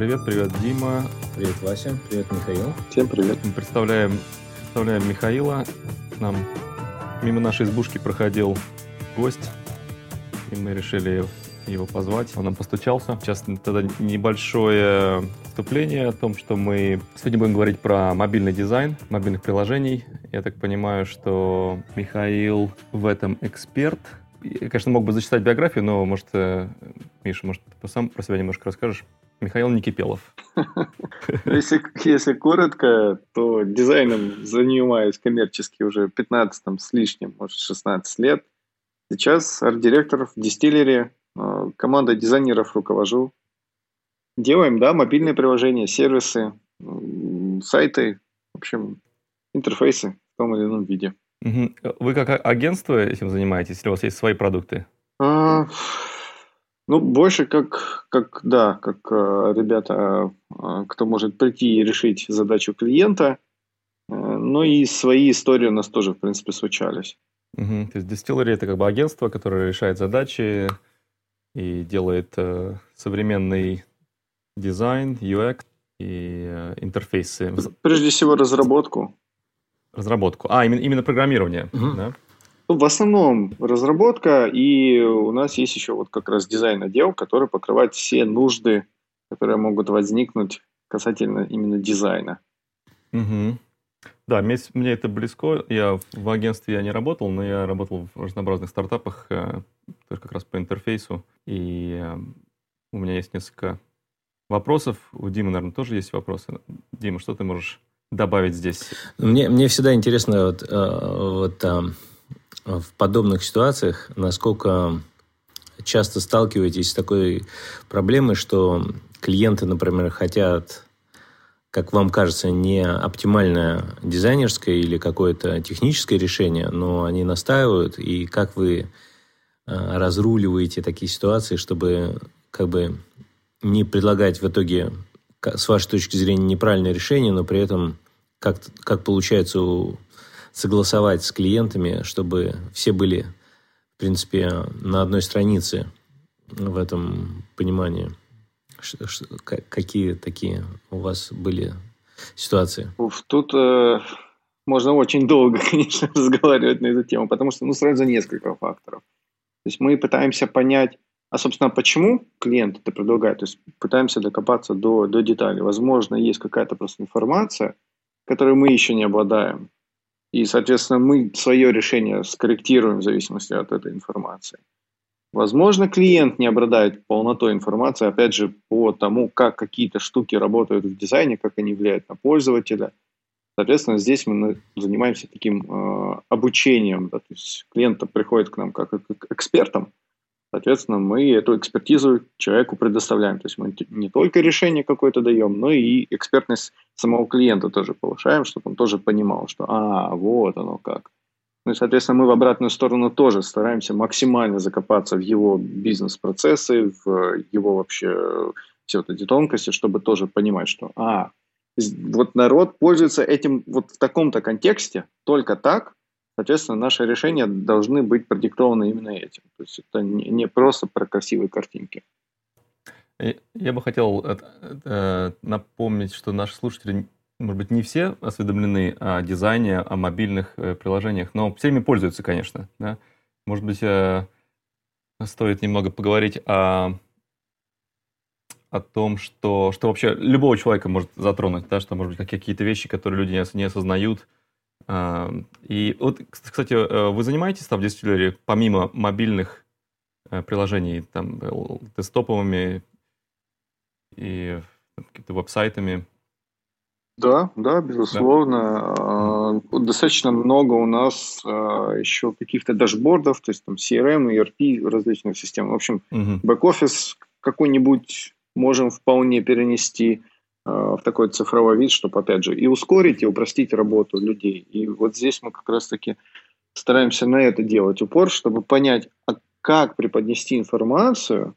Привет, привет, Дима. Привет, Вася. Привет, Михаил. Всем привет. Мы представляем, представляем Михаила. Нам мимо нашей избушки проходил гость, и мы решили его позвать. Он нам постучался. Сейчас тогда небольшое вступление о том, что мы сегодня будем говорить про мобильный дизайн мобильных приложений. Я так понимаю, что Михаил в этом эксперт. Я, конечно, мог бы зачитать биографию, но, может, э, Миша, может, ты сам про себя немножко расскажешь? Михаил Никипелов. Если, если коротко, то дизайном занимаюсь коммерчески уже 15 с лишним, может, 16 лет. Сейчас арт-директор в дистиллере, э, команда дизайнеров руковожу. Делаем, да, мобильные приложения, сервисы, сайты, в общем, интерфейсы в том или ином виде. Вы как агентство этим занимаетесь, или у вас есть свои продукты? А, ну, больше как, как да, как э, ребята, э, кто может прийти и решить задачу клиента, э, но и свои истории у нас тоже, в принципе, случались. Угу. То есть Distillery – это как бы агентство, которое решает задачи и делает э, современный дизайн, UX и э, интерфейсы. Прежде всего разработку. Разработку. А, именно, именно программирование, угу. да? В основном разработка, и у нас есть еще вот как раз дизайн отдел, который покрывает все нужды, которые могут возникнуть касательно именно дизайна. Угу. Да, мне, мне это близко. Я в агентстве я не работал, но я работал в разнообразных стартапах, э, тоже как раз по интерфейсу. И э, у меня есть несколько вопросов. У Димы, наверное, тоже есть вопросы. Дима, что ты можешь добавить здесь? Мне, мне всегда интересно вот, э, вот в подобных ситуациях, насколько часто сталкиваетесь с такой проблемой, что клиенты, например, хотят, как вам кажется, не оптимальное дизайнерское или какое-то техническое решение, но они настаивают, и как вы э, разруливаете такие ситуации, чтобы как бы не предлагать в итоге, с вашей точки зрения, неправильное решение, но при этом как, как получается у согласовать с клиентами, чтобы все были, в принципе, на одной странице в этом понимании. Какие такие у вас были ситуации? Уф, тут э, можно очень долго, конечно, разговаривать на эту тему, потому что ну, сразу несколько факторов. То есть мы пытаемся понять, а, собственно, почему клиент это предлагает, то есть пытаемся докопаться до, до деталей. Возможно, есть какая-то просто информация, которой мы еще не обладаем. И, соответственно, мы свое решение скорректируем в зависимости от этой информации. Возможно, клиент не обладает полнотой информации, опять же, по тому, как какие-то штуки работают в дизайне, как они влияют на пользователя. Соответственно, здесь мы занимаемся таким э, обучением. Да, то есть клиент приходит к нам как к экспертам, Соответственно, мы эту экспертизу человеку предоставляем. То есть мы не только решение какое-то даем, но и экспертность самого клиента тоже повышаем, чтобы он тоже понимал, что а, вот оно как. Ну и, соответственно, мы в обратную сторону тоже стараемся максимально закопаться в его бизнес-процессы, в его вообще все вот эти тонкости, чтобы тоже понимать, что а, вот народ пользуется этим вот в таком-то контексте, только так, Соответственно, наши решения должны быть продиктованы именно этим. То есть это не просто про красивые картинки. Я бы хотел э, напомнить, что наши слушатели, может быть, не все осведомлены о дизайне, о мобильных э, приложениях, но всеми пользуются, конечно. Да? Может быть, э, стоит немного поговорить о, о том, что, что вообще любого человека может затронуть, да? что, может быть, какие-то вещи, которые люди не осознают, и вот, кстати, э, вы занимаетесь там в Distillery помимо мобильных э, приложений, там, э, десктоповыми и какими-то веб-сайтами? Да, да, безусловно. Да. Достаточно много у нас еще каких-то дашбордов, то есть там CRM, ERP, различных систем. В общем, угу. бэк-офис какой-нибудь можем вполне перенести. Э, в такой цифровой вид, чтобы, опять же, и ускорить, и упростить работу людей. И вот здесь мы как раз-таки стараемся на это делать упор, чтобы понять, а как преподнести информацию,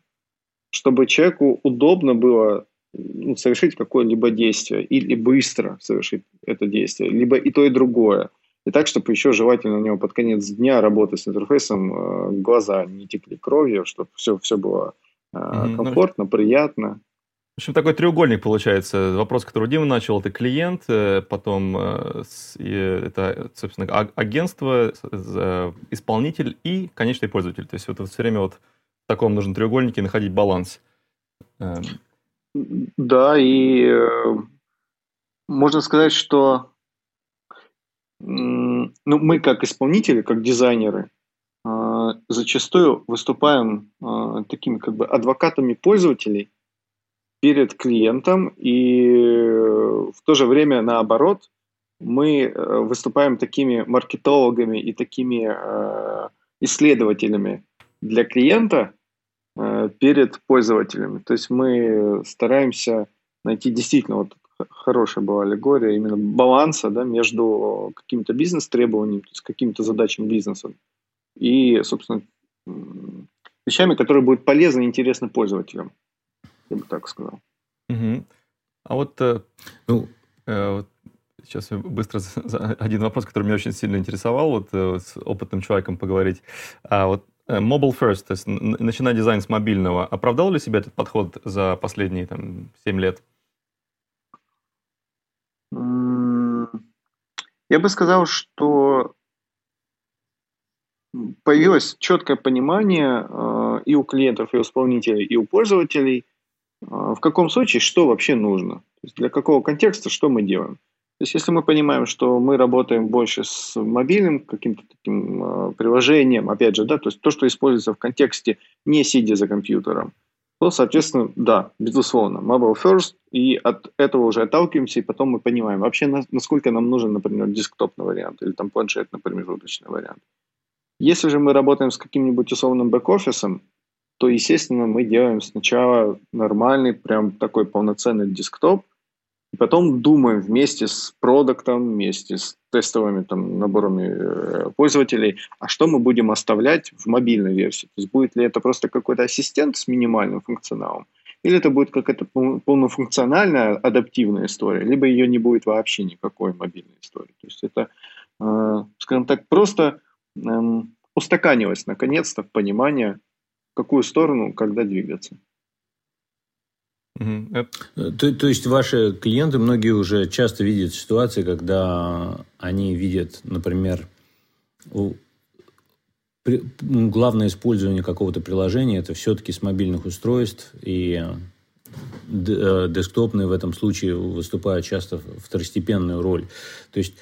чтобы человеку удобно было ну, совершить какое-либо действие или быстро совершить это действие, либо и то, и другое. И так, чтобы еще желательно у него под конец дня работы с интерфейсом э, глаза не текли кровью, чтобы все, все было э, комфортно, приятно. В общем, такой треугольник получается. Вопрос, который Дима начал, это клиент, э, потом э, это, собственно, а, агентство, исполнитель и конечный пользователь. То есть вот все время вот в таком нужном треугольнике находить баланс. Эм. Да, и э, можно сказать, что ну, мы как исполнители, как дизайнеры, зачастую выступаем такими как бы адвокатами пользователей – перед клиентом, и в то же время наоборот, мы э, выступаем такими маркетологами и такими э, исследователями для клиента э, перед пользователями. То есть мы стараемся найти действительно вот хорошая была аллегория именно баланса да, между какими-то бизнес-требованиями, то есть какими-то задачами бизнеса и, собственно, вещами, которые будут полезны и интересны пользователям я бы так сказал. Угу. А вот, э, ну, э, вот сейчас быстро один вопрос, который меня очень сильно интересовал, вот э, с опытным человеком поговорить. А вот Mobile First, то есть начиная дизайн с мобильного, оправдал ли себя этот подход за последние там, 7 лет? Я бы сказал, что появилось четкое понимание и у клиентов, и у исполнителей, и у пользователей в каком случае что вообще нужно? То есть для какого контекста что мы делаем? То есть если мы понимаем, что мы работаем больше с мобильным каким-то таким э, приложением, опять же, да, то есть то, что используется в контексте не сидя за компьютером, то, соответственно, да, безусловно, mobile first, и от этого уже отталкиваемся, и потом мы понимаем вообще, насколько нам нужен, например, десктопный вариант или там планшетный промежуточный вариант. Если же мы работаем с каким-нибудь условным бэк-офисом, то, естественно, мы делаем сначала нормальный, прям такой полноценный десктоп, и потом думаем вместе с продуктом, вместе с тестовыми там, наборами э, пользователей, а что мы будем оставлять в мобильной версии. То есть будет ли это просто какой-то ассистент с минимальным функционалом, или это будет какая-то полнофункциональная адаптивная история, либо ее не будет вообще никакой мобильной истории. То есть это, э, скажем так, просто эм, устаканилось наконец-то в понимание в какую сторону, когда двигаться. Э, то, то есть ваши клиенты, многие уже часто видят ситуации, когда они видят, например, главное использование какого-то приложения это все-таки с мобильных устройств, и э, десктопные в этом случае выступают часто второстепенную роль. То есть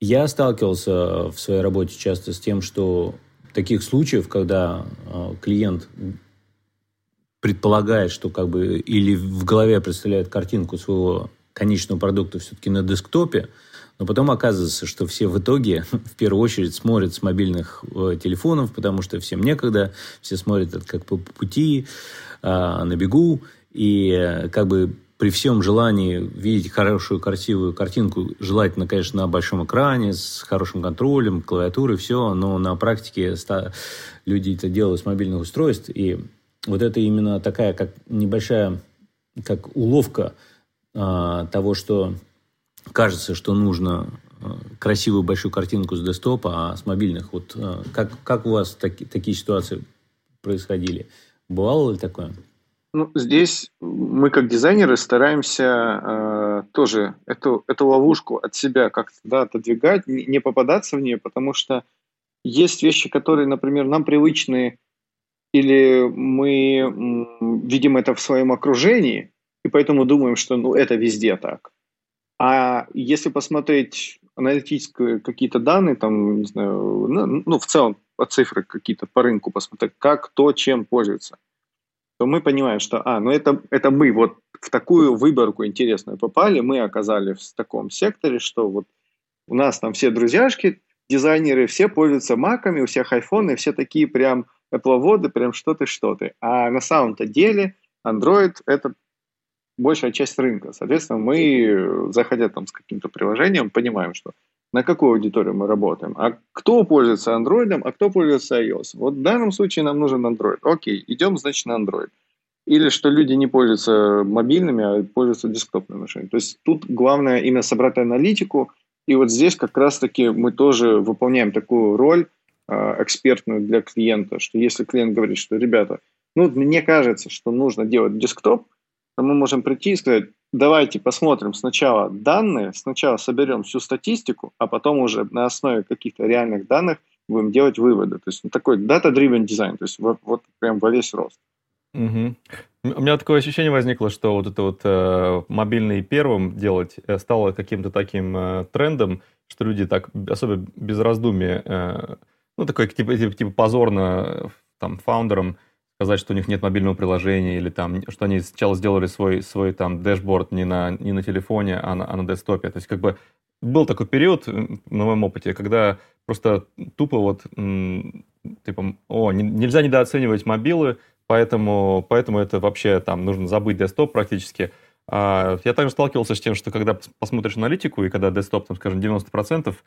я сталкивался в своей работе часто с тем, что таких случаев, когда э, клиент предполагает, что как бы или в голове представляет картинку своего конечного продукта все-таки на десктопе, но потом оказывается, что все в итоге в первую очередь смотрят с мобильных э, телефонов, потому что всем некогда, все смотрят как по пути, э, на бегу, и э, как бы при всем желании видеть хорошую, красивую картинку, желательно, конечно, на большом экране, с хорошим контролем, клавиатурой, все, но на практике люди это делают с мобильных устройств, и вот это именно такая, как небольшая, как уловка а, того, что кажется, что нужно а, красивую большую картинку с десктопа, а с мобильных, вот а, как, как у вас таки, такие ситуации происходили? Бывало ли такое? Ну, здесь мы как дизайнеры стараемся э, тоже эту, эту ловушку от себя как-то да, отодвигать, не, попадаться в нее, потому что есть вещи, которые, например, нам привычны, или мы м, видим это в своем окружении, и поэтому думаем, что ну, это везде так. А если посмотреть аналитические какие-то данные, там, не знаю, ну, ну в целом по цифры какие-то по рынку посмотреть, как кто чем пользуется – то мы понимаем, что, а, ну это, это мы вот в такую выборку интересную попали, мы оказались в таком секторе, что вот у нас там все друзьяшки, дизайнеры, все пользуются маками, у всех айфоны, все такие прям Apple прям что ты, что ты. А на самом-то деле Android – это большая часть рынка. Соответственно, мы, заходя там с каким-то приложением, понимаем, что на какую аудиторию мы работаем, а кто пользуется Android, а кто пользуется iOS. Вот в данном случае нам нужен Android. Окей, идем, значит, на Android. Или что люди не пользуются мобильными, а пользуются десктопными машинами. То есть тут главное именно собрать аналитику, и вот здесь как раз-таки мы тоже выполняем такую роль э, экспертную для клиента, что если клиент говорит, что, ребята, ну, мне кажется, что нужно делать десктоп, то мы можем прийти и сказать, давайте посмотрим сначала данные, сначала соберем всю статистику, а потом уже на основе каких-то реальных данных будем делать выводы. То есть ну, такой data-driven дизайн, то есть вот, вот прям во весь рост. Угу. У меня такое ощущение возникло, что вот это вот э, мобильный первым делать э, стало каким-то таким э, трендом, что люди так особо без раздумия, э, ну такой типа, типа, типа позорно э, там фаундерам сказать, что у них нет мобильного приложения, или там, что они сначала сделали свой, свой там дэшборд не на, не на телефоне, а на, а на десктопе. То есть как бы был такой период на моем опыте, когда просто тупо вот типа, о, нельзя недооценивать мобилы, поэтому, поэтому это вообще там нужно забыть десктоп практически. А я также сталкивался с тем, что когда посмотришь аналитику, и когда десктоп, там, скажем, 90%, в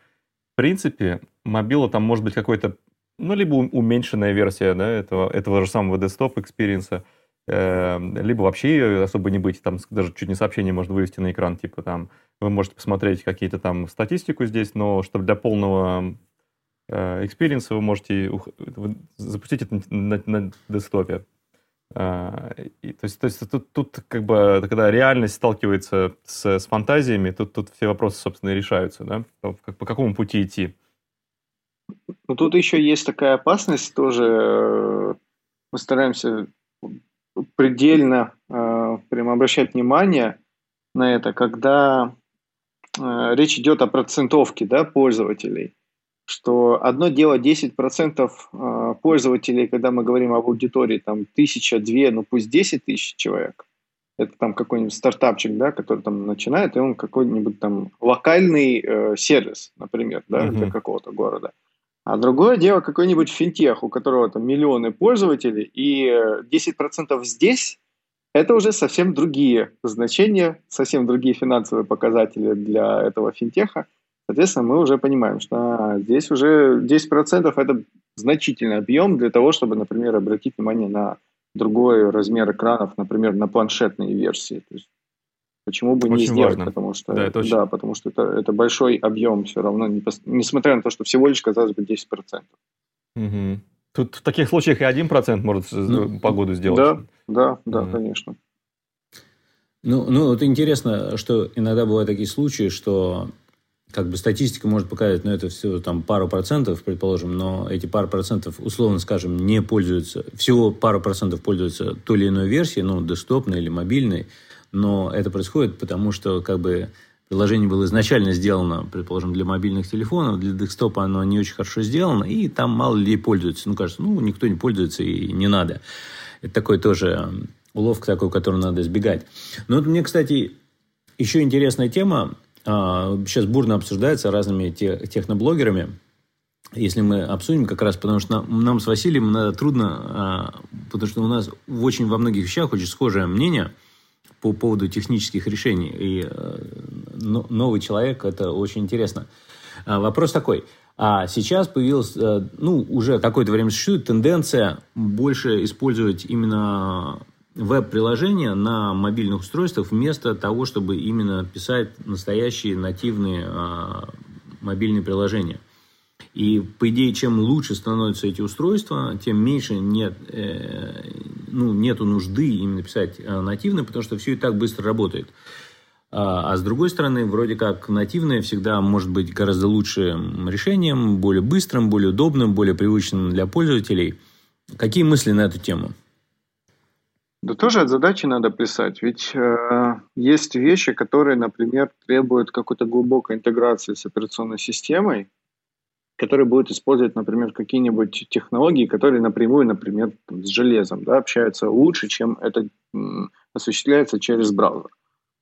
принципе, мобила там может быть какой-то ну, либо уменьшенная версия да, этого, этого же самого desktop experience а, э, либо вообще особо не быть, там даже чуть не сообщение можно вывести на экран, типа там вы можете посмотреть какие-то там статистику здесь, но чтобы для полного experience а вы можете запустить это на, на десктопе. А, и, то есть, то есть тут, тут как бы, когда реальность сталкивается с, с фантазиями, тут, тут все вопросы, собственно, и решаются, да? По, по какому пути идти. Ну, тут еще есть такая опасность тоже. Э, мы стараемся предельно э, прям обращать внимание на это, когда э, речь идет о процентовке да, пользователей. Что одно дело 10% э, пользователей, когда мы говорим об аудитории, там тысяча, две, ну пусть 10 тысяч человек, это там какой-нибудь стартапчик, да, который там начинает, и он какой-нибудь там локальный э, сервис, например, да, uh-huh. для какого-то города. А другое дело какой-нибудь финтех, у которого там миллионы пользователей, и 10% здесь – это уже совсем другие значения, совсем другие финансовые показатели для этого финтеха. Соответственно, мы уже понимаем, что а, здесь уже 10% – это значительный объем для того, чтобы, например, обратить внимание на другой размер экранов, например, на планшетные версии. То есть Почему бы очень не сделать? Важно. Потому что, да, это очень... да, потому что это, это большой объем все равно, несмотря на то, что всего лишь, казалось бы, 10%. Угу. Тут в таких случаях и 1% может ну, погоду сделать. Да, да, да, угу. конечно. Ну, ну, вот интересно, что иногда бывают такие случаи, что как бы статистика может показать, ну, это все там пару процентов, предположим, но эти пару процентов, условно скажем, не пользуются, всего пару процентов пользуются той или иной версией, ну, десктопной или мобильной, но это происходит потому, что как бы приложение было изначально сделано, предположим, для мобильных телефонов, для десктопа оно не очень хорошо сделано, и там мало людей пользуются. Ну, кажется, ну, никто не пользуется и не надо. Это такой тоже уловка такой, которую надо избегать. Но вот мне, кстати, еще интересная тема, а, сейчас бурно обсуждается разными техноблогерами, если мы обсудим как раз, потому что нам, с Василием надо трудно, а, потому что у нас очень во многих вещах очень схожее мнение – по поводу технических решений. И э, новый человек, это очень интересно. А, вопрос такой. А сейчас появилась, э, ну, уже какое-то время существует тенденция больше использовать именно веб-приложения на мобильных устройствах вместо того, чтобы именно писать настоящие нативные а, мобильные приложения. И, по идее, чем лучше становятся эти устройства, тем меньше нет, э, ну, нету нужды именно писать э, нативно, потому что все и так быстро работает. А, а с другой стороны, вроде как нативное всегда может быть гораздо лучшим решением, более быстрым, более удобным, более привычным для пользователей. Какие мысли на эту тему? Да тоже от задачи надо писать. Ведь э, есть вещи, которые, например, требуют какой-то глубокой интеграции с операционной системой, который будет использовать, например, какие-нибудь технологии, которые напрямую, например, с железом да, общаются лучше, чем это осуществляется через браузер.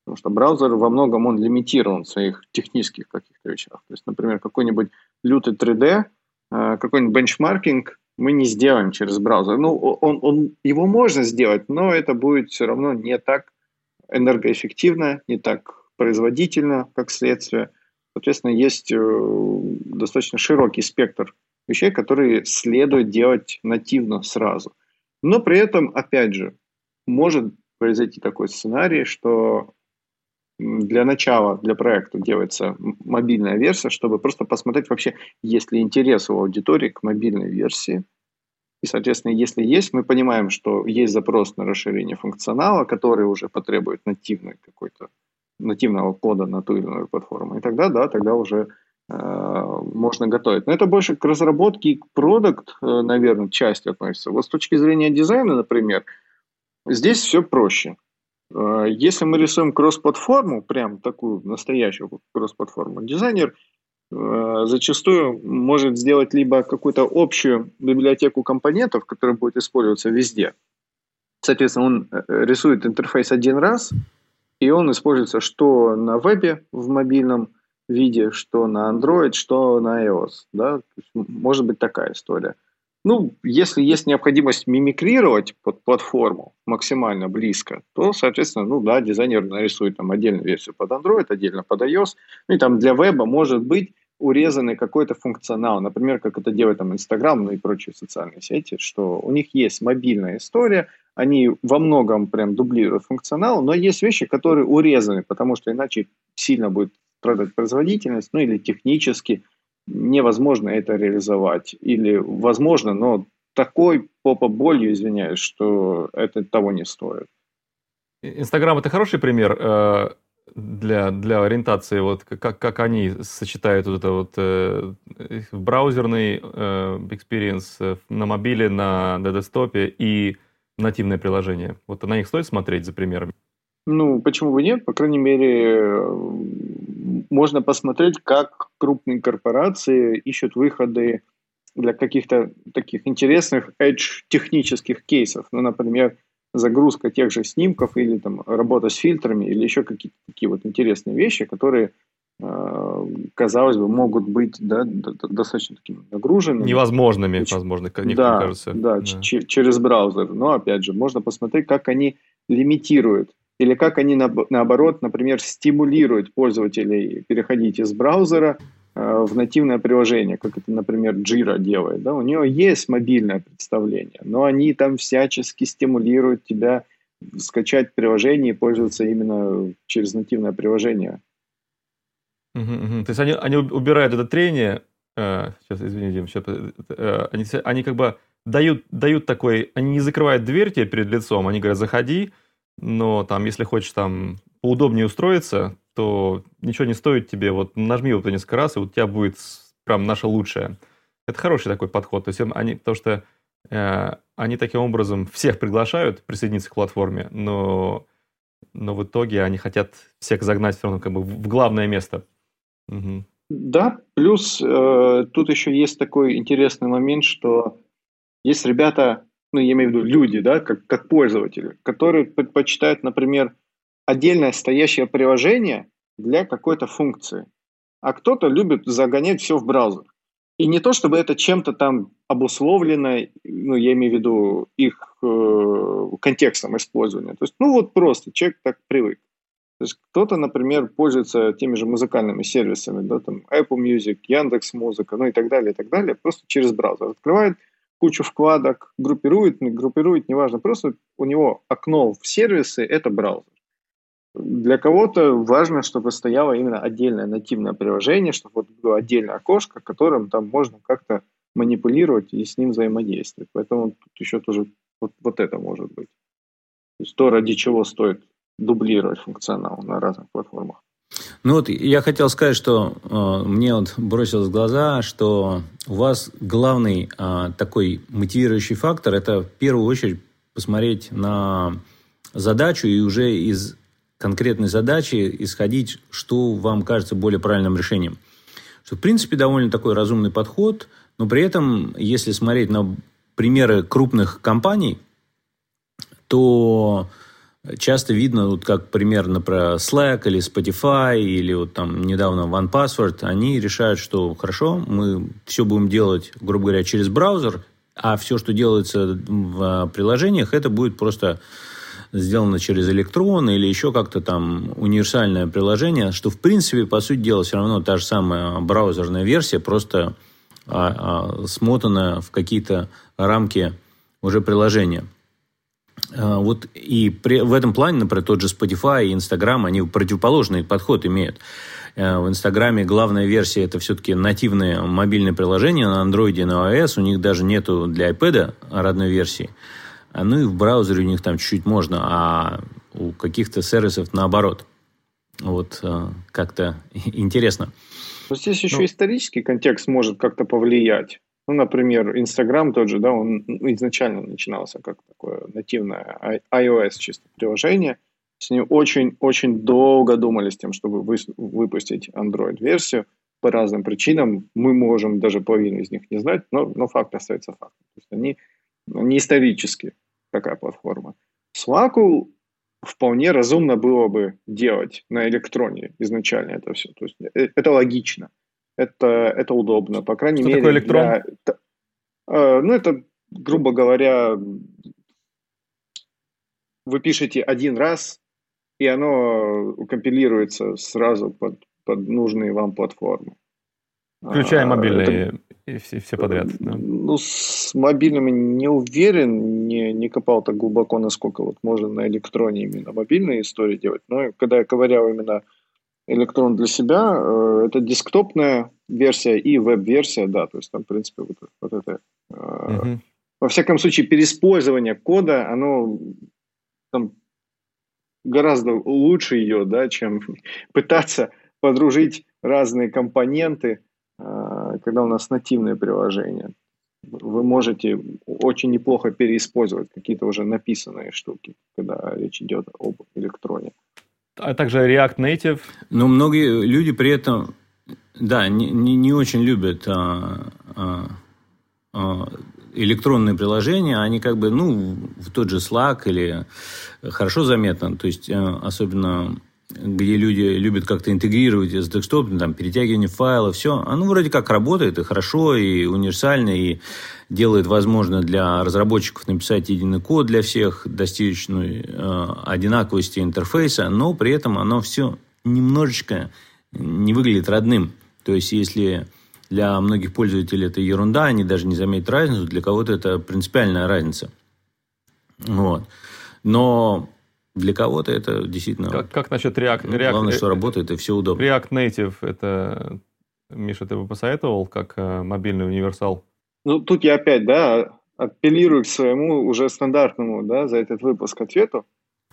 Потому что браузер во многом он лимитирован в своих технических каких-то вещах. То есть, например, какой-нибудь лютый 3D, э, какой-нибудь бенчмаркинг мы не сделаем через браузер. Ну, он, он, его можно сделать, но это будет все равно не так энергоэффективно, не так производительно, как следствие. Соответственно, есть э, достаточно широкий спектр вещей, которые следует делать нативно сразу. Но при этом, опять же, может произойти такой сценарий, что для начала, для проекта делается мобильная версия, чтобы просто посмотреть вообще, есть ли интерес у аудитории к мобильной версии. И, соответственно, если есть, мы понимаем, что есть запрос на расширение функционала, который уже потребует нативной какой-то нативного кода на ту или иную платформу. И тогда, да, тогда уже э, можно готовить. Но это больше к разработке и к продукт, э, наверное, часть относится. Вот с точки зрения дизайна, например, здесь все проще. Э, если мы рисуем кросс-платформу, прям такую настоящую кросс-платформу, дизайнер Э, зачастую может сделать либо какую-то общую библиотеку компонентов, которая будет использоваться везде. Соответственно, он э, рисует интерфейс один раз, и он используется что на вебе в мобильном виде, что на Android, что на iOS. Да? Может быть такая история. Ну, если есть необходимость мимикрировать под платформу максимально близко, то, соответственно, ну да, дизайнер нарисует там отдельную версию под Android, отдельно под iOS. Ну и там для веба может быть урезанный какой-то функционал. Например, как это делает там Инстаграм, ну и прочие социальные сети, что у них есть мобильная история, они во многом прям дублируют функционал, но есть вещи, которые урезаны, потому что иначе сильно будет страдать производительность, ну или технически невозможно это реализовать. Или возможно, но такой попа болью, извиняюсь, что это того не стоит. Инстаграм это хороший пример э, для, для ориентации, вот как, как они сочетают вот это вот э, браузерный э, experience э, на мобиле, на, на десктопе и нативное приложение. Вот на них стоит смотреть за примерами? Ну, почему бы нет? По крайней мере, можно посмотреть, как крупные корпорации ищут выходы для каких-то таких интересных edge технических кейсов. Ну, например, загрузка тех же снимков или там работа с фильтрами или еще какие-то такие вот интересные вещи, которые э, казалось бы, могут быть да, достаточно такими нагруженными. Невозможными, возможно, некоторым да, кажется. Да, да. через браузер. Но, опять же, можно посмотреть, как они лимитируют или как они, наоборот, например, стимулируют пользователей переходить из браузера в нативное приложение, как это, например, Jira делает. Да? У нее есть мобильное представление, но они там всячески стимулируют тебя скачать приложение и пользоваться именно через нативное приложение. Угу, угу. То есть они, они убирают это трение, э, сейчас, извини, Дим, сейчас, э, они, они как бы дают, дают такой, они не закрывают дверь тебе перед лицом, они говорят, заходи, но там, если хочешь там поудобнее устроиться, то ничего не стоит тебе, вот нажми вот несколько раз, и вот у тебя будет прям наше лучшее. Это хороший такой подход. То есть они, потому что э, они таким образом всех приглашают присоединиться к платформе, но, но в итоге они хотят всех загнать все равно как бы в главное место. Угу. Да, плюс э, тут еще есть такой интересный момент, что есть ребята, ну, я имею в виду люди, да, как, как пользователи, которые предпочитают, например, отдельное стоящее приложение для какой-то функции. А кто-то любит загонять все в браузер. И не то, чтобы это чем-то там обусловлено, ну, я имею в виду их э, контекстом использования. То есть, ну, вот просто человек так привык. То есть кто-то, например, пользуется теми же музыкальными сервисами, да, там Apple Music, Яндекс Музыка, ну и так далее, и так далее, просто через браузер. Открывает кучу вкладок, группирует, не группирует, неважно, просто у него окно в сервисы – это браузер. Для кого-то важно, чтобы стояло именно отдельное нативное приложение, чтобы вот было отдельное окошко, которым там можно как-то манипулировать и с ним взаимодействовать. Поэтому тут еще тоже вот, вот это может быть. То есть то, ради чего стоит дублировать функционал на разных платформах. Ну вот я хотел сказать, что э, мне вот бросилось в глаза, что у вас главный э, такой мотивирующий фактор – это в первую очередь посмотреть на задачу и уже из конкретной задачи исходить, что вам кажется более правильным решением. Что, в принципе, довольно такой разумный подход, но при этом, если смотреть на примеры крупных компаний, то часто видно, вот как примерно про Slack или Spotify, или вот там недавно OnePassword, они решают, что хорошо, мы все будем делать, грубо говоря, через браузер, а все, что делается в приложениях, это будет просто сделано через электрон или еще как-то там универсальное приложение, что в принципе, по сути дела, все равно та же самая браузерная версия, просто а, а, смотана в какие-то рамки уже приложения. вот и при, в этом плане, например, тот же Spotify и Instagram, они противоположный подход имеют. В Инстаграме главная версия это все-таки нативное мобильное приложение на Android и на iOS. У них даже нету для iPad родной версии. Ну и в браузере у них там чуть-чуть можно, а у каких-то сервисов наоборот. Вот как-то интересно. Но здесь еще ну, исторический контекст может как-то повлиять. Ну, например, Инстаграм тот же, да, он изначально начинался как такое нативное iOS чисто приложение. С ним очень-очень долго думали с тем, чтобы вы, выпустить Android-версию. По разным причинам мы можем даже половину из них не знать, но, но факт остается фактом. То есть они не исторически такая платформа. Slack вполне разумно было бы делать на электроне изначально это все. То есть э, это логично, это, это удобно, по крайней Что мере. такое электрон? Для, э, ну, это, грубо говоря, вы пишете один раз, и оно компилируется сразу под, под нужные вам платформы. Включая а, мобильные это, и все, все подряд. Да? Ну, с мобильными не уверен, не, не копал так глубоко, насколько вот можно на электроне именно мобильные истории делать. Но когда я ковырял именно электрон для себя, э, это десктопная версия и веб-версия, да, то есть там, в принципе, вот, вот это... Э, угу. Во всяком случае, переиспользование кода, оно там гораздо лучше ее, да, чем пытаться подружить разные компоненты, когда у нас нативное приложение. Вы можете очень неплохо переиспользовать какие-то уже написанные штуки, когда речь идет об электроне. А также React Native. Но многие люди при этом, да, не, не, не очень любят а, а, а, электронные приложения. Они как бы, ну, в тот же Slack или хорошо заметно. То есть, а, особенно где люди любят как-то интегрировать с десктопом, там, перетягивание файлов, все, оно вроде как работает и хорошо, и универсально, и делает возможно для разработчиков написать единый код для всех, достичь ну, э, одинаковости интерфейса, но при этом оно все немножечко не выглядит родным. То есть, если для многих пользователей это ерунда, они даже не заметят разницу, для кого-то это принципиальная разница. Вот. Но для кого-то это действительно... Как, как насчет React? Ну, React главное, что работает, и все удобно. React Native, это, Миша, ты бы посоветовал как э, мобильный универсал? Ну, тут я опять, да, апеллирую к своему уже стандартному, да, за этот выпуск ответу.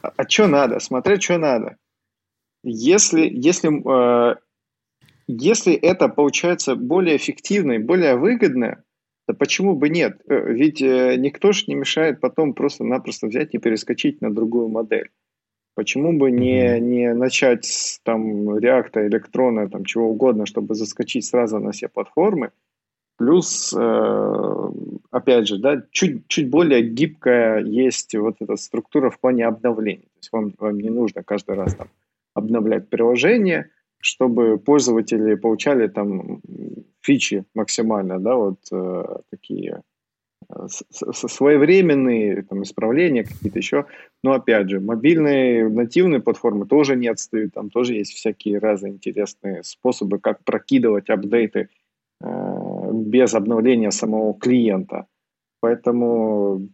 А, а что надо? Смотреть, что надо. Если, если, э, если это получается более эффективно и более выгодно, да почему бы нет? Э, ведь э, никто же не мешает потом просто-напросто взять и перескочить на другую модель. Почему бы не, не начать с там, реакта, электрона, там, чего угодно, чтобы заскочить сразу на все платформы? Плюс, э, опять же, да, чуть, чуть более гибкая есть вот эта структура в плане обновления. То есть вам, вам не нужно каждый раз там, обновлять приложение, чтобы пользователи получали там фичи максимально, да, вот э, такие э, своевременные там, исправления какие-то еще. Но опять же, мобильные нативные платформы тоже не отстают, там тоже есть всякие разные интересные способы, как прокидывать апдейты э, без обновления самого клиента. Поэтому...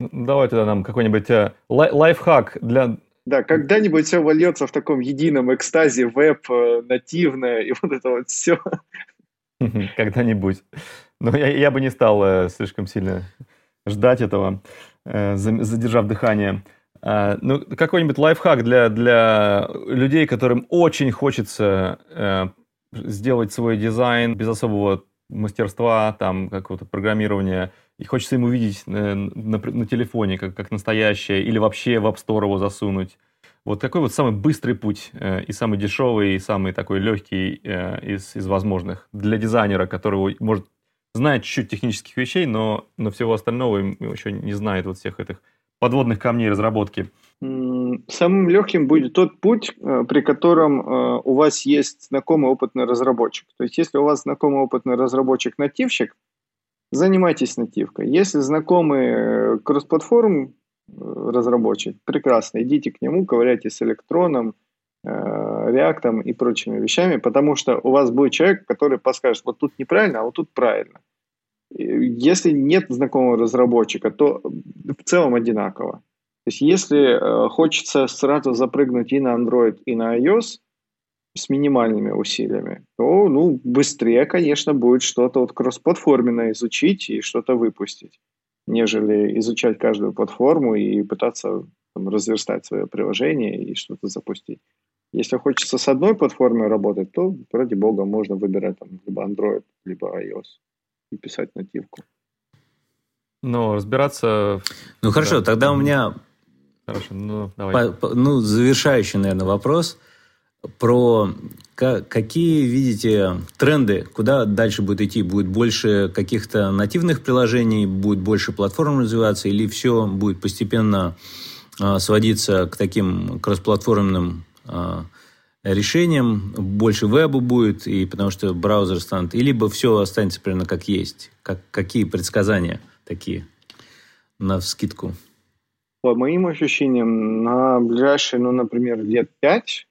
Давай тогда нам какой-нибудь э, лай- лайфхак для да, когда-нибудь все вольется в таком едином экстазе, веб, э, нативное и вот это вот все. Когда-нибудь. Но я, я бы не стал э, слишком сильно ждать этого, э, задержав дыхание. Э, ну, какой-нибудь лайфхак для, для людей, которым очень хочется сделать свой дизайн без особого мастерства, там, какого-то программирования, и хочется ему видеть на, на, на телефоне как, как настоящее, или вообще в App Store его засунуть. Вот какой вот самый быстрый путь э, и самый дешевый, и самый такой легкий э, из, из возможных для дизайнера, которого может знает чуть-чуть технических вещей, но, но всего остального еще не знает вот всех этих подводных камней разработки. Самым легким будет тот путь, э, при котором э, у вас есть знакомый опытный разработчик. То есть, если у вас знакомый опытный разработчик-нативщик, занимайтесь нативкой. Если знакомый э, кроссплатформ разработчик, прекрасно, идите к нему, ковыряйте с электроном, реактом и прочими вещами, потому что у вас будет человек, который подскажет, вот тут неправильно, а вот тут правильно. Если нет знакомого разработчика, то в целом одинаково. То есть если э, хочется сразу запрыгнуть и на Android, и на iOS с минимальными усилиями, то ну, быстрее, конечно, будет что-то вот кроссплатформенное изучить и что-то выпустить, нежели изучать каждую платформу и пытаться там, разверстать свое приложение и что-то запустить. Если хочется с одной платформой работать, то, ради бога, можно выбирать там либо Android, либо iOS и писать нативку. Но разбираться... Ну хорошо, да. тогда у меня... Хорошо, ну давай. По, по, ну, завершающий, наверное, вопрос про какие видите тренды, куда дальше будет идти? Будет больше каких-то нативных приложений, будет больше платформ развиваться, или все будет постепенно а, сводиться к таким кроссплатформенным а, решением, больше веба будет, и потому что браузер станет, и либо все останется примерно как есть. Как, какие предсказания такие на вскидку? По моим ощущениям, на ближайшие, ну, например, лет пять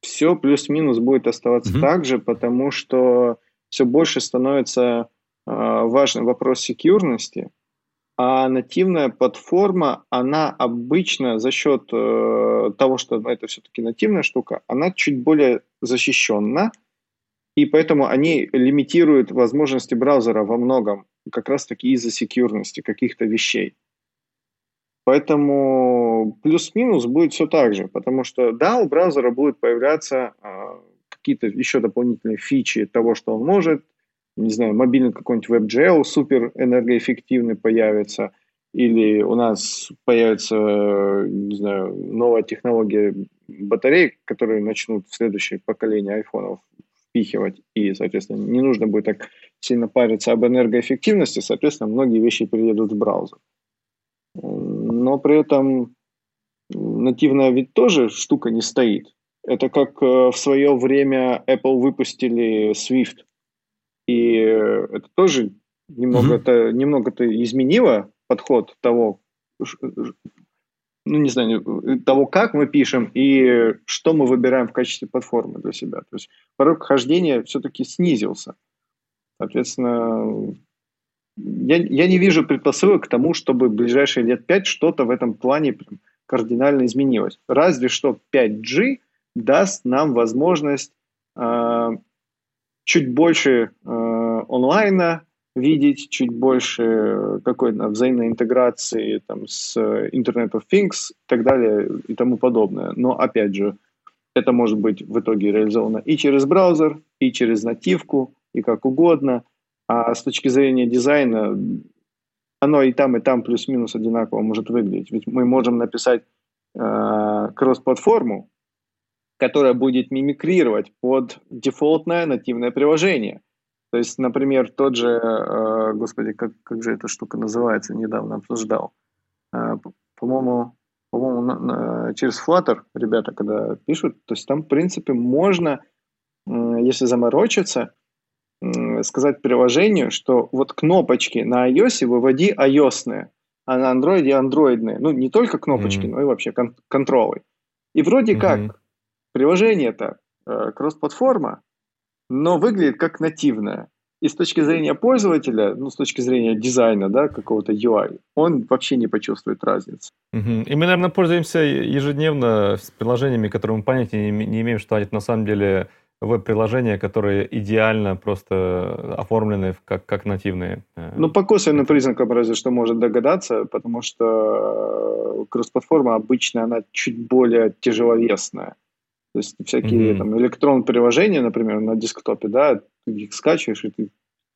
все плюс-минус будет оставаться mm-hmm. так же, потому что все больше становится э, важным вопрос секьюрности, а нативная платформа, она обычно за счет э, того, что это все-таки нативная штука, она чуть более защищенна, и поэтому они лимитируют возможности браузера во многом, как раз таки из-за секьюрности каких-то вещей. Поэтому плюс-минус будет все так же, потому что да, у браузера будут появляться э, какие-то еще дополнительные фичи того, что он может, не знаю, мобильный какой-нибудь WebGL супер энергоэффективный появится, или у нас появится, не знаю, новая технология батареек, которые начнут следующее поколение айфонов впихивать, и, соответственно, не нужно будет так сильно париться об энергоэффективности, соответственно, многие вещи переедут в браузер. Но при этом нативная ведь тоже штука не стоит. Это как э, в свое время Apple выпустили Swift, и это тоже немного-то mm-hmm. немного-то изменило подход того, ну, не знаю, того, как мы пишем и что мы выбираем в качестве платформы для себя. То есть порог хождения все-таки снизился. Соответственно, я, я не вижу предпосылок к тому, чтобы в ближайшие лет пять что-то в этом плане кардинально изменилось. Разве что 5G даст нам возможность э, чуть больше э, онлайна видеть, чуть больше какой-то взаимной интеграции там, с Internet of Things и так далее и тому подобное. Но опять же, это может быть в итоге реализовано и через браузер, и через нативку, и как угодно. А с точки зрения дизайна, оно и там, и там плюс-минус одинаково может выглядеть. Ведь мы можем написать э, кросс-платформу, которая будет мимикрировать под дефолтное нативное приложение. То есть, например, тот же, э, господи, как, как же эта штука называется, недавно обсуждал. Э, по-моему, по-моему, на, на, через Flutter ребята, когда пишут, то есть там, в принципе, можно, э, если заморочиться, сказать приложению, что вот кнопочки на iOS выводи iOS, а на Android андроидные. Ну, не только кнопочки, mm-hmm. но и вообще кон- контролы. И вроде mm-hmm. как приложение-то э, кросс-платформа, но выглядит как нативное. И с точки зрения пользователя, ну, с точки зрения дизайна, да, какого-то UI, он вообще не почувствует разницы. Угу. И мы, наверное, пользуемся ежедневно с приложениями, которые мы понятия не, не имеем, что они на самом деле веб-приложения, которые идеально просто оформлены как, как нативные. Э, ну, по косвенным признакам разве что может догадаться, потому что кросс-платформа обычно, она чуть более тяжеловесная. То есть всякие mm-hmm. там электрон-приложения, например, на десктопе, да, ты их скачиваешь, и ты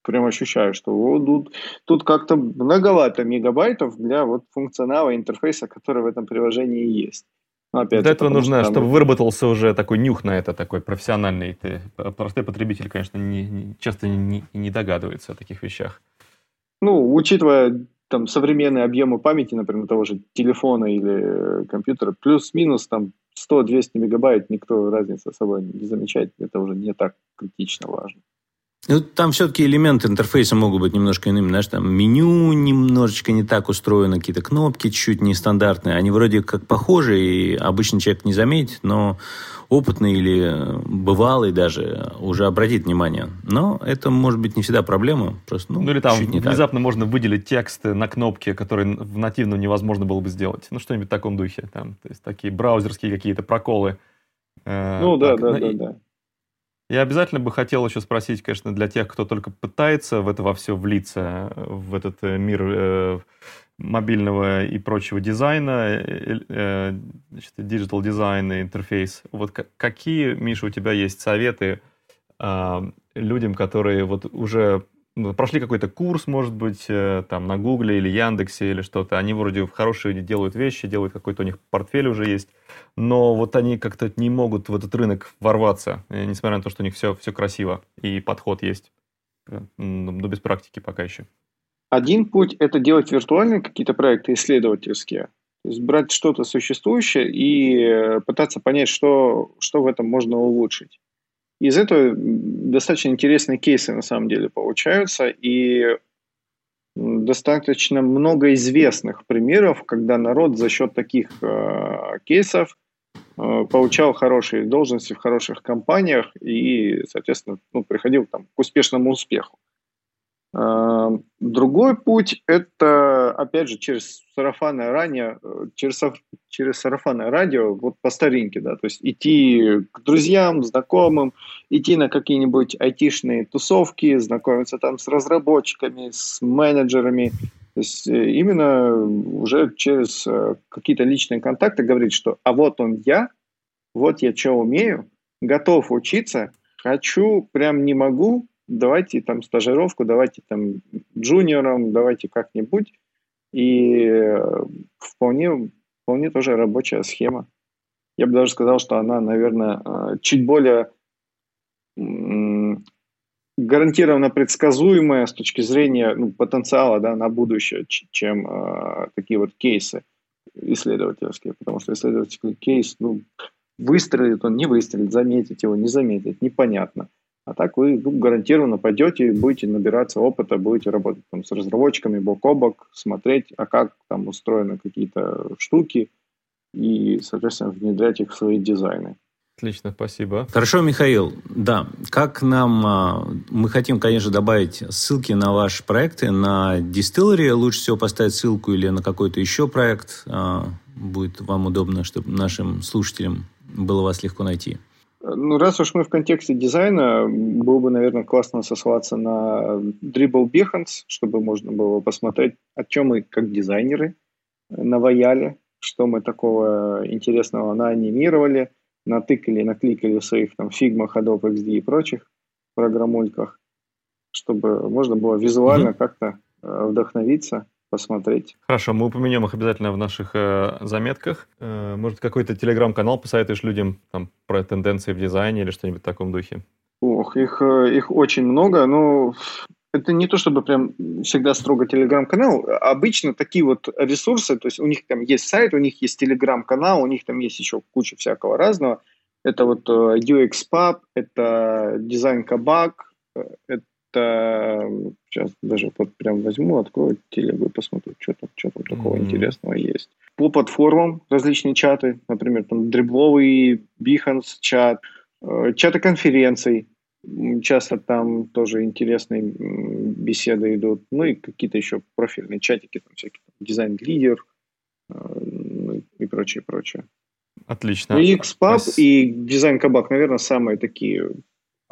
прям ощущаешь, что вот тут, тут как-то многовато мегабайтов для вот функционала интерфейса, который в этом приложении есть. Но опять Для этого нужно, что чтобы выработался уже такой нюх на это, такой профессиональный. Ты, простой потребитель, конечно, не, не, часто не, не догадывается о таких вещах. Ну, учитывая там современные объемы памяти, например, того же телефона или компьютера, плюс-минус там 100-200 мегабайт, никто разницы собой не замечает, это уже не так критично важно. Ну, там все-таки элементы интерфейса могут быть немножко иными. Знаешь, там меню немножечко не так устроено, какие-то кнопки чуть-чуть нестандартные. Они вроде как похожи, и обычный человек не заметит, но опытный или бывалый даже уже обратит внимание. Но это может быть не всегда проблема. Просто, ну, ну или там внезапно так. можно выделить текст на кнопке, который в нативном невозможно было бы сделать. Ну, что-нибудь в таком духе. Там, то есть такие браузерские какие-то проколы. Э, ну, да, так, да, да, да. Я обязательно бы хотел еще спросить, конечно, для тех, кто только пытается в это во все влиться, в этот э, мир э, мобильного и прочего дизайна, э, э, значит, digital дизайн и интерфейс. Вот какие, Миша, у тебя есть советы э, людям, которые вот уже прошли какой-то курс, может быть, э, там на Гугле или Яндексе или что-то, они вроде хорошие делают вещи, делают какой-то у них портфель уже есть, но вот они как-то не могут в этот рынок ворваться, э, несмотря на то, что у них все, все красиво и подход есть, э, но без практики пока еще. Один путь – это делать виртуальные какие-то проекты исследовательские, то есть брать что-то существующее и пытаться понять, что, что в этом можно улучшить. Из этого достаточно интересные кейсы на самом деле получаются, и достаточно много известных примеров, когда народ за счет таких э, кейсов э, получал хорошие должности в хороших компаниях и, соответственно, ну, приходил там, к успешному успеху. А, другой путь – это, опять же, через сарафанное радио, через, через сарафанное радио, вот по старинке, да, то есть идти к друзьям, знакомым, идти на какие-нибудь айтишные тусовки, знакомиться там с разработчиками, с менеджерами, то есть э, именно уже через э, какие-то личные контакты говорить, что а вот он я, вот я что умею, готов учиться, хочу, прям не могу, давайте там стажировку, давайте там джуниором, давайте как-нибудь. И э, вполне, вполне тоже рабочая схема. Я бы даже сказал, что она, наверное, э, чуть более гарантированно предсказуемая с точки зрения ну, потенциала да, на будущее, чем э, такие вот кейсы исследовательские. Потому что исследовательский кейс, ну, выстрелит он, не выстрелит, заметить его, не заметить, непонятно. А так вы ну, гарантированно пойдете, будете набираться опыта, будете работать там, с разработчиками бок о бок, смотреть, а как там устроены какие-то штуки, и, соответственно, внедрять их в свои дизайны. Отлично, спасибо. Хорошо, Михаил. Да, как нам... А, мы хотим, конечно, добавить ссылки на ваши проекты. На Distillery лучше всего поставить ссылку или на какой-то еще проект. А, будет вам удобно, чтобы нашим слушателям было вас легко найти. Ну, раз уж мы в контексте дизайна, было бы, наверное, классно сослаться на Dribble Behance, чтобы можно было посмотреть, о чем мы как дизайнеры наваяли, что мы такого интересного наанимировали, натыкали, накликали в своих там Figma, Adobe XD и прочих программульках, чтобы можно было визуально mm-hmm. как-то э, вдохновиться посмотреть. Хорошо, мы упомянем их обязательно в наших э, заметках. Э, может, какой-то телеграм-канал посоветуешь людям там, про тенденции в дизайне или что-нибудь в таком духе? Ох, их, э, их очень много, но это не то чтобы прям всегда строго телеграм-канал. Обычно такие вот ресурсы, то есть у них там есть сайт, у них есть телеграм-канал, у них там есть еще куча всякого разного. Это вот э, UXPub, это дизайн кабак, э, это сейчас даже вот прям возьму, открою телегу и посмотрю, что там, что там такого mm-hmm. интересного есть. По платформам различные чаты, например, там дрибловый, Behance чат, э, чаты конференций, часто там тоже интересные беседы идут, ну и какие-то еще профильные чатики, там всякие дизайн-лидер э, ну и прочее, прочее. Отлично. Ну, и XPub, и дизайн кабак, наверное, самые такие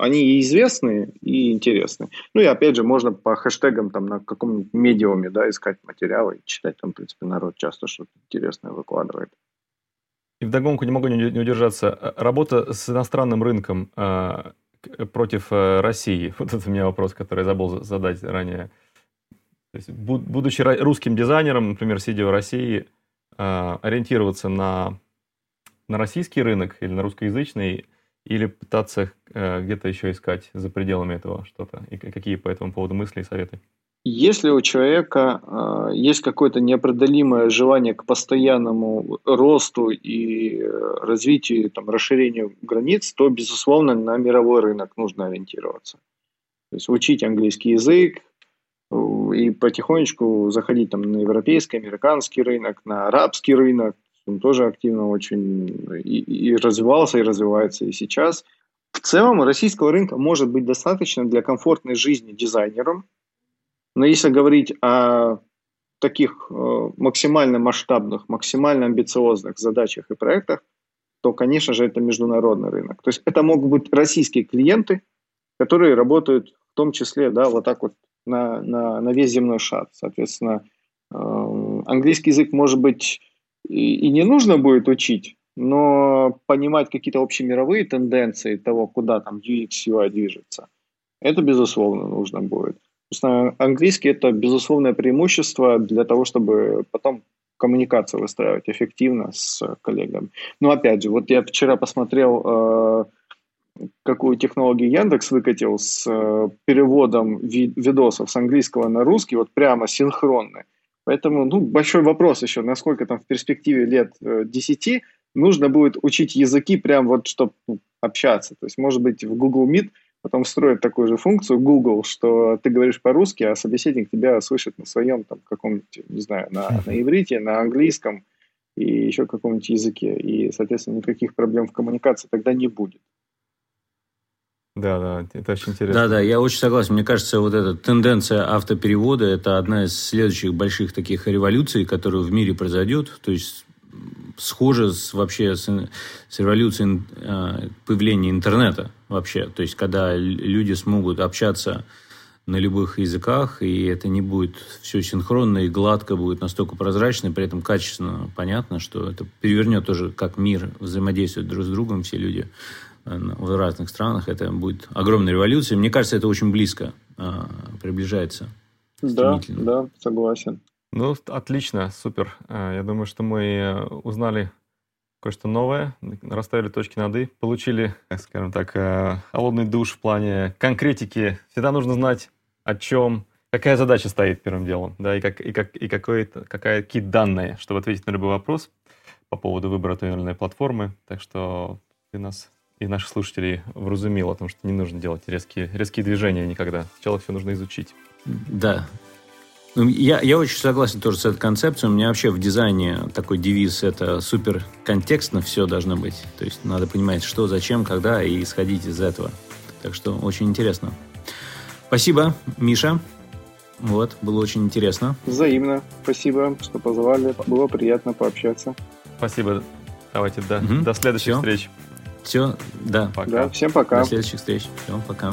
они и известны, и интересны. Ну и опять же, можно по хэштегам там на каком-нибудь медиуме да, искать материалы и читать. Там, в принципе, народ часто что-то интересное выкладывает. И вдогонку не могу не удержаться. Работа с иностранным рынком э, против э, России. Вот это у меня вопрос, который я забыл задать ранее. То есть, будучи русским дизайнером, например, сидя в России, э, ориентироваться на, на российский рынок или на русскоязычный – или пытаться э, где-то еще искать за пределами этого что-то? И какие по этому поводу мысли и советы? Если у человека э, есть какое-то непреодолимое желание к постоянному росту и э, развитию, там, расширению границ, то, безусловно, на мировой рынок нужно ориентироваться. То есть учить английский язык и потихонечку заходить там на европейский, американский рынок, на арабский рынок. Он тоже активно очень и, и развивался, и развивается и сейчас. В целом российского рынка может быть достаточно для комфортной жизни дизайнерам. Но если говорить о таких э, максимально масштабных, максимально амбициозных задачах и проектах, то, конечно же, это международный рынок. То есть это могут быть российские клиенты, которые работают в том числе, да, вот так вот на, на, на весь земной шар. Соответственно, э, английский язык, может быть, и, не нужно будет учить, но понимать какие-то общемировые тенденции того, куда там UX, UI движется, это, безусловно, нужно будет. Английский – это безусловное преимущество для того, чтобы потом коммуникацию выстраивать эффективно с коллегами. Но опять же, вот я вчера посмотрел, э, какую технологию Яндекс выкатил с э, переводом ви- видосов с английского на русский, вот прямо синхронно. Поэтому ну, большой вопрос еще, насколько там в перспективе лет э, 10 нужно будет учить языки прям вот, чтобы ну, общаться. То есть, может быть, в Google Meet потом строят такую же функцию Google, что ты говоришь по-русски, а собеседник тебя слышит на своем там каком-нибудь, не знаю, на, на иврите, на английском и еще каком-нибудь языке. И, соответственно, никаких проблем в коммуникации тогда не будет. Да, да, это очень интересно. Да, да, я очень согласен. Мне кажется, вот эта тенденция автоперевода – это одна из следующих больших таких революций, которая в мире произойдет. То есть схоже с, вообще с, с революцией э, появления интернета вообще. То есть, когда люди смогут общаться на любых языках, и это не будет все синхронно и гладко, будет настолько прозрачно, и при этом качественно понятно, что это перевернет тоже, как мир взаимодействует друг с другом, все люди в разных странах, это будет огромная революция. Мне кажется, это очень близко а, приближается. Да, да, согласен. Ну, отлично, супер. Э, я думаю, что мы э, узнали кое-что новое, расставили точки над «и», получили, скажем так, э, холодный душ в плане конкретики. Всегда нужно знать, о чем, какая задача стоит первым делом, да, и, как, и, как, и какой, какая, какие данные, чтобы ответить на любой вопрос по поводу выбора той или иной платформы. Так что ты нас и наших слушателей вразумил о том, что не нужно делать резкие, резкие движения никогда. Сначала все нужно изучить. Да, ну, я, я очень согласен тоже с этой концепцией. У меня вообще в дизайне такой девиз – это супер контекстно все должно быть. То есть надо понимать, что, зачем, когда, и исходить из этого. Так что очень интересно. Спасибо, Миша. Вот, было очень интересно. Взаимно. Спасибо, что позвали. Было приятно пообщаться. Спасибо. Давайте до, угу. до следующих Все. встреч. Все, да. Пока. Да, всем пока. До следующих встреч. Все, пока.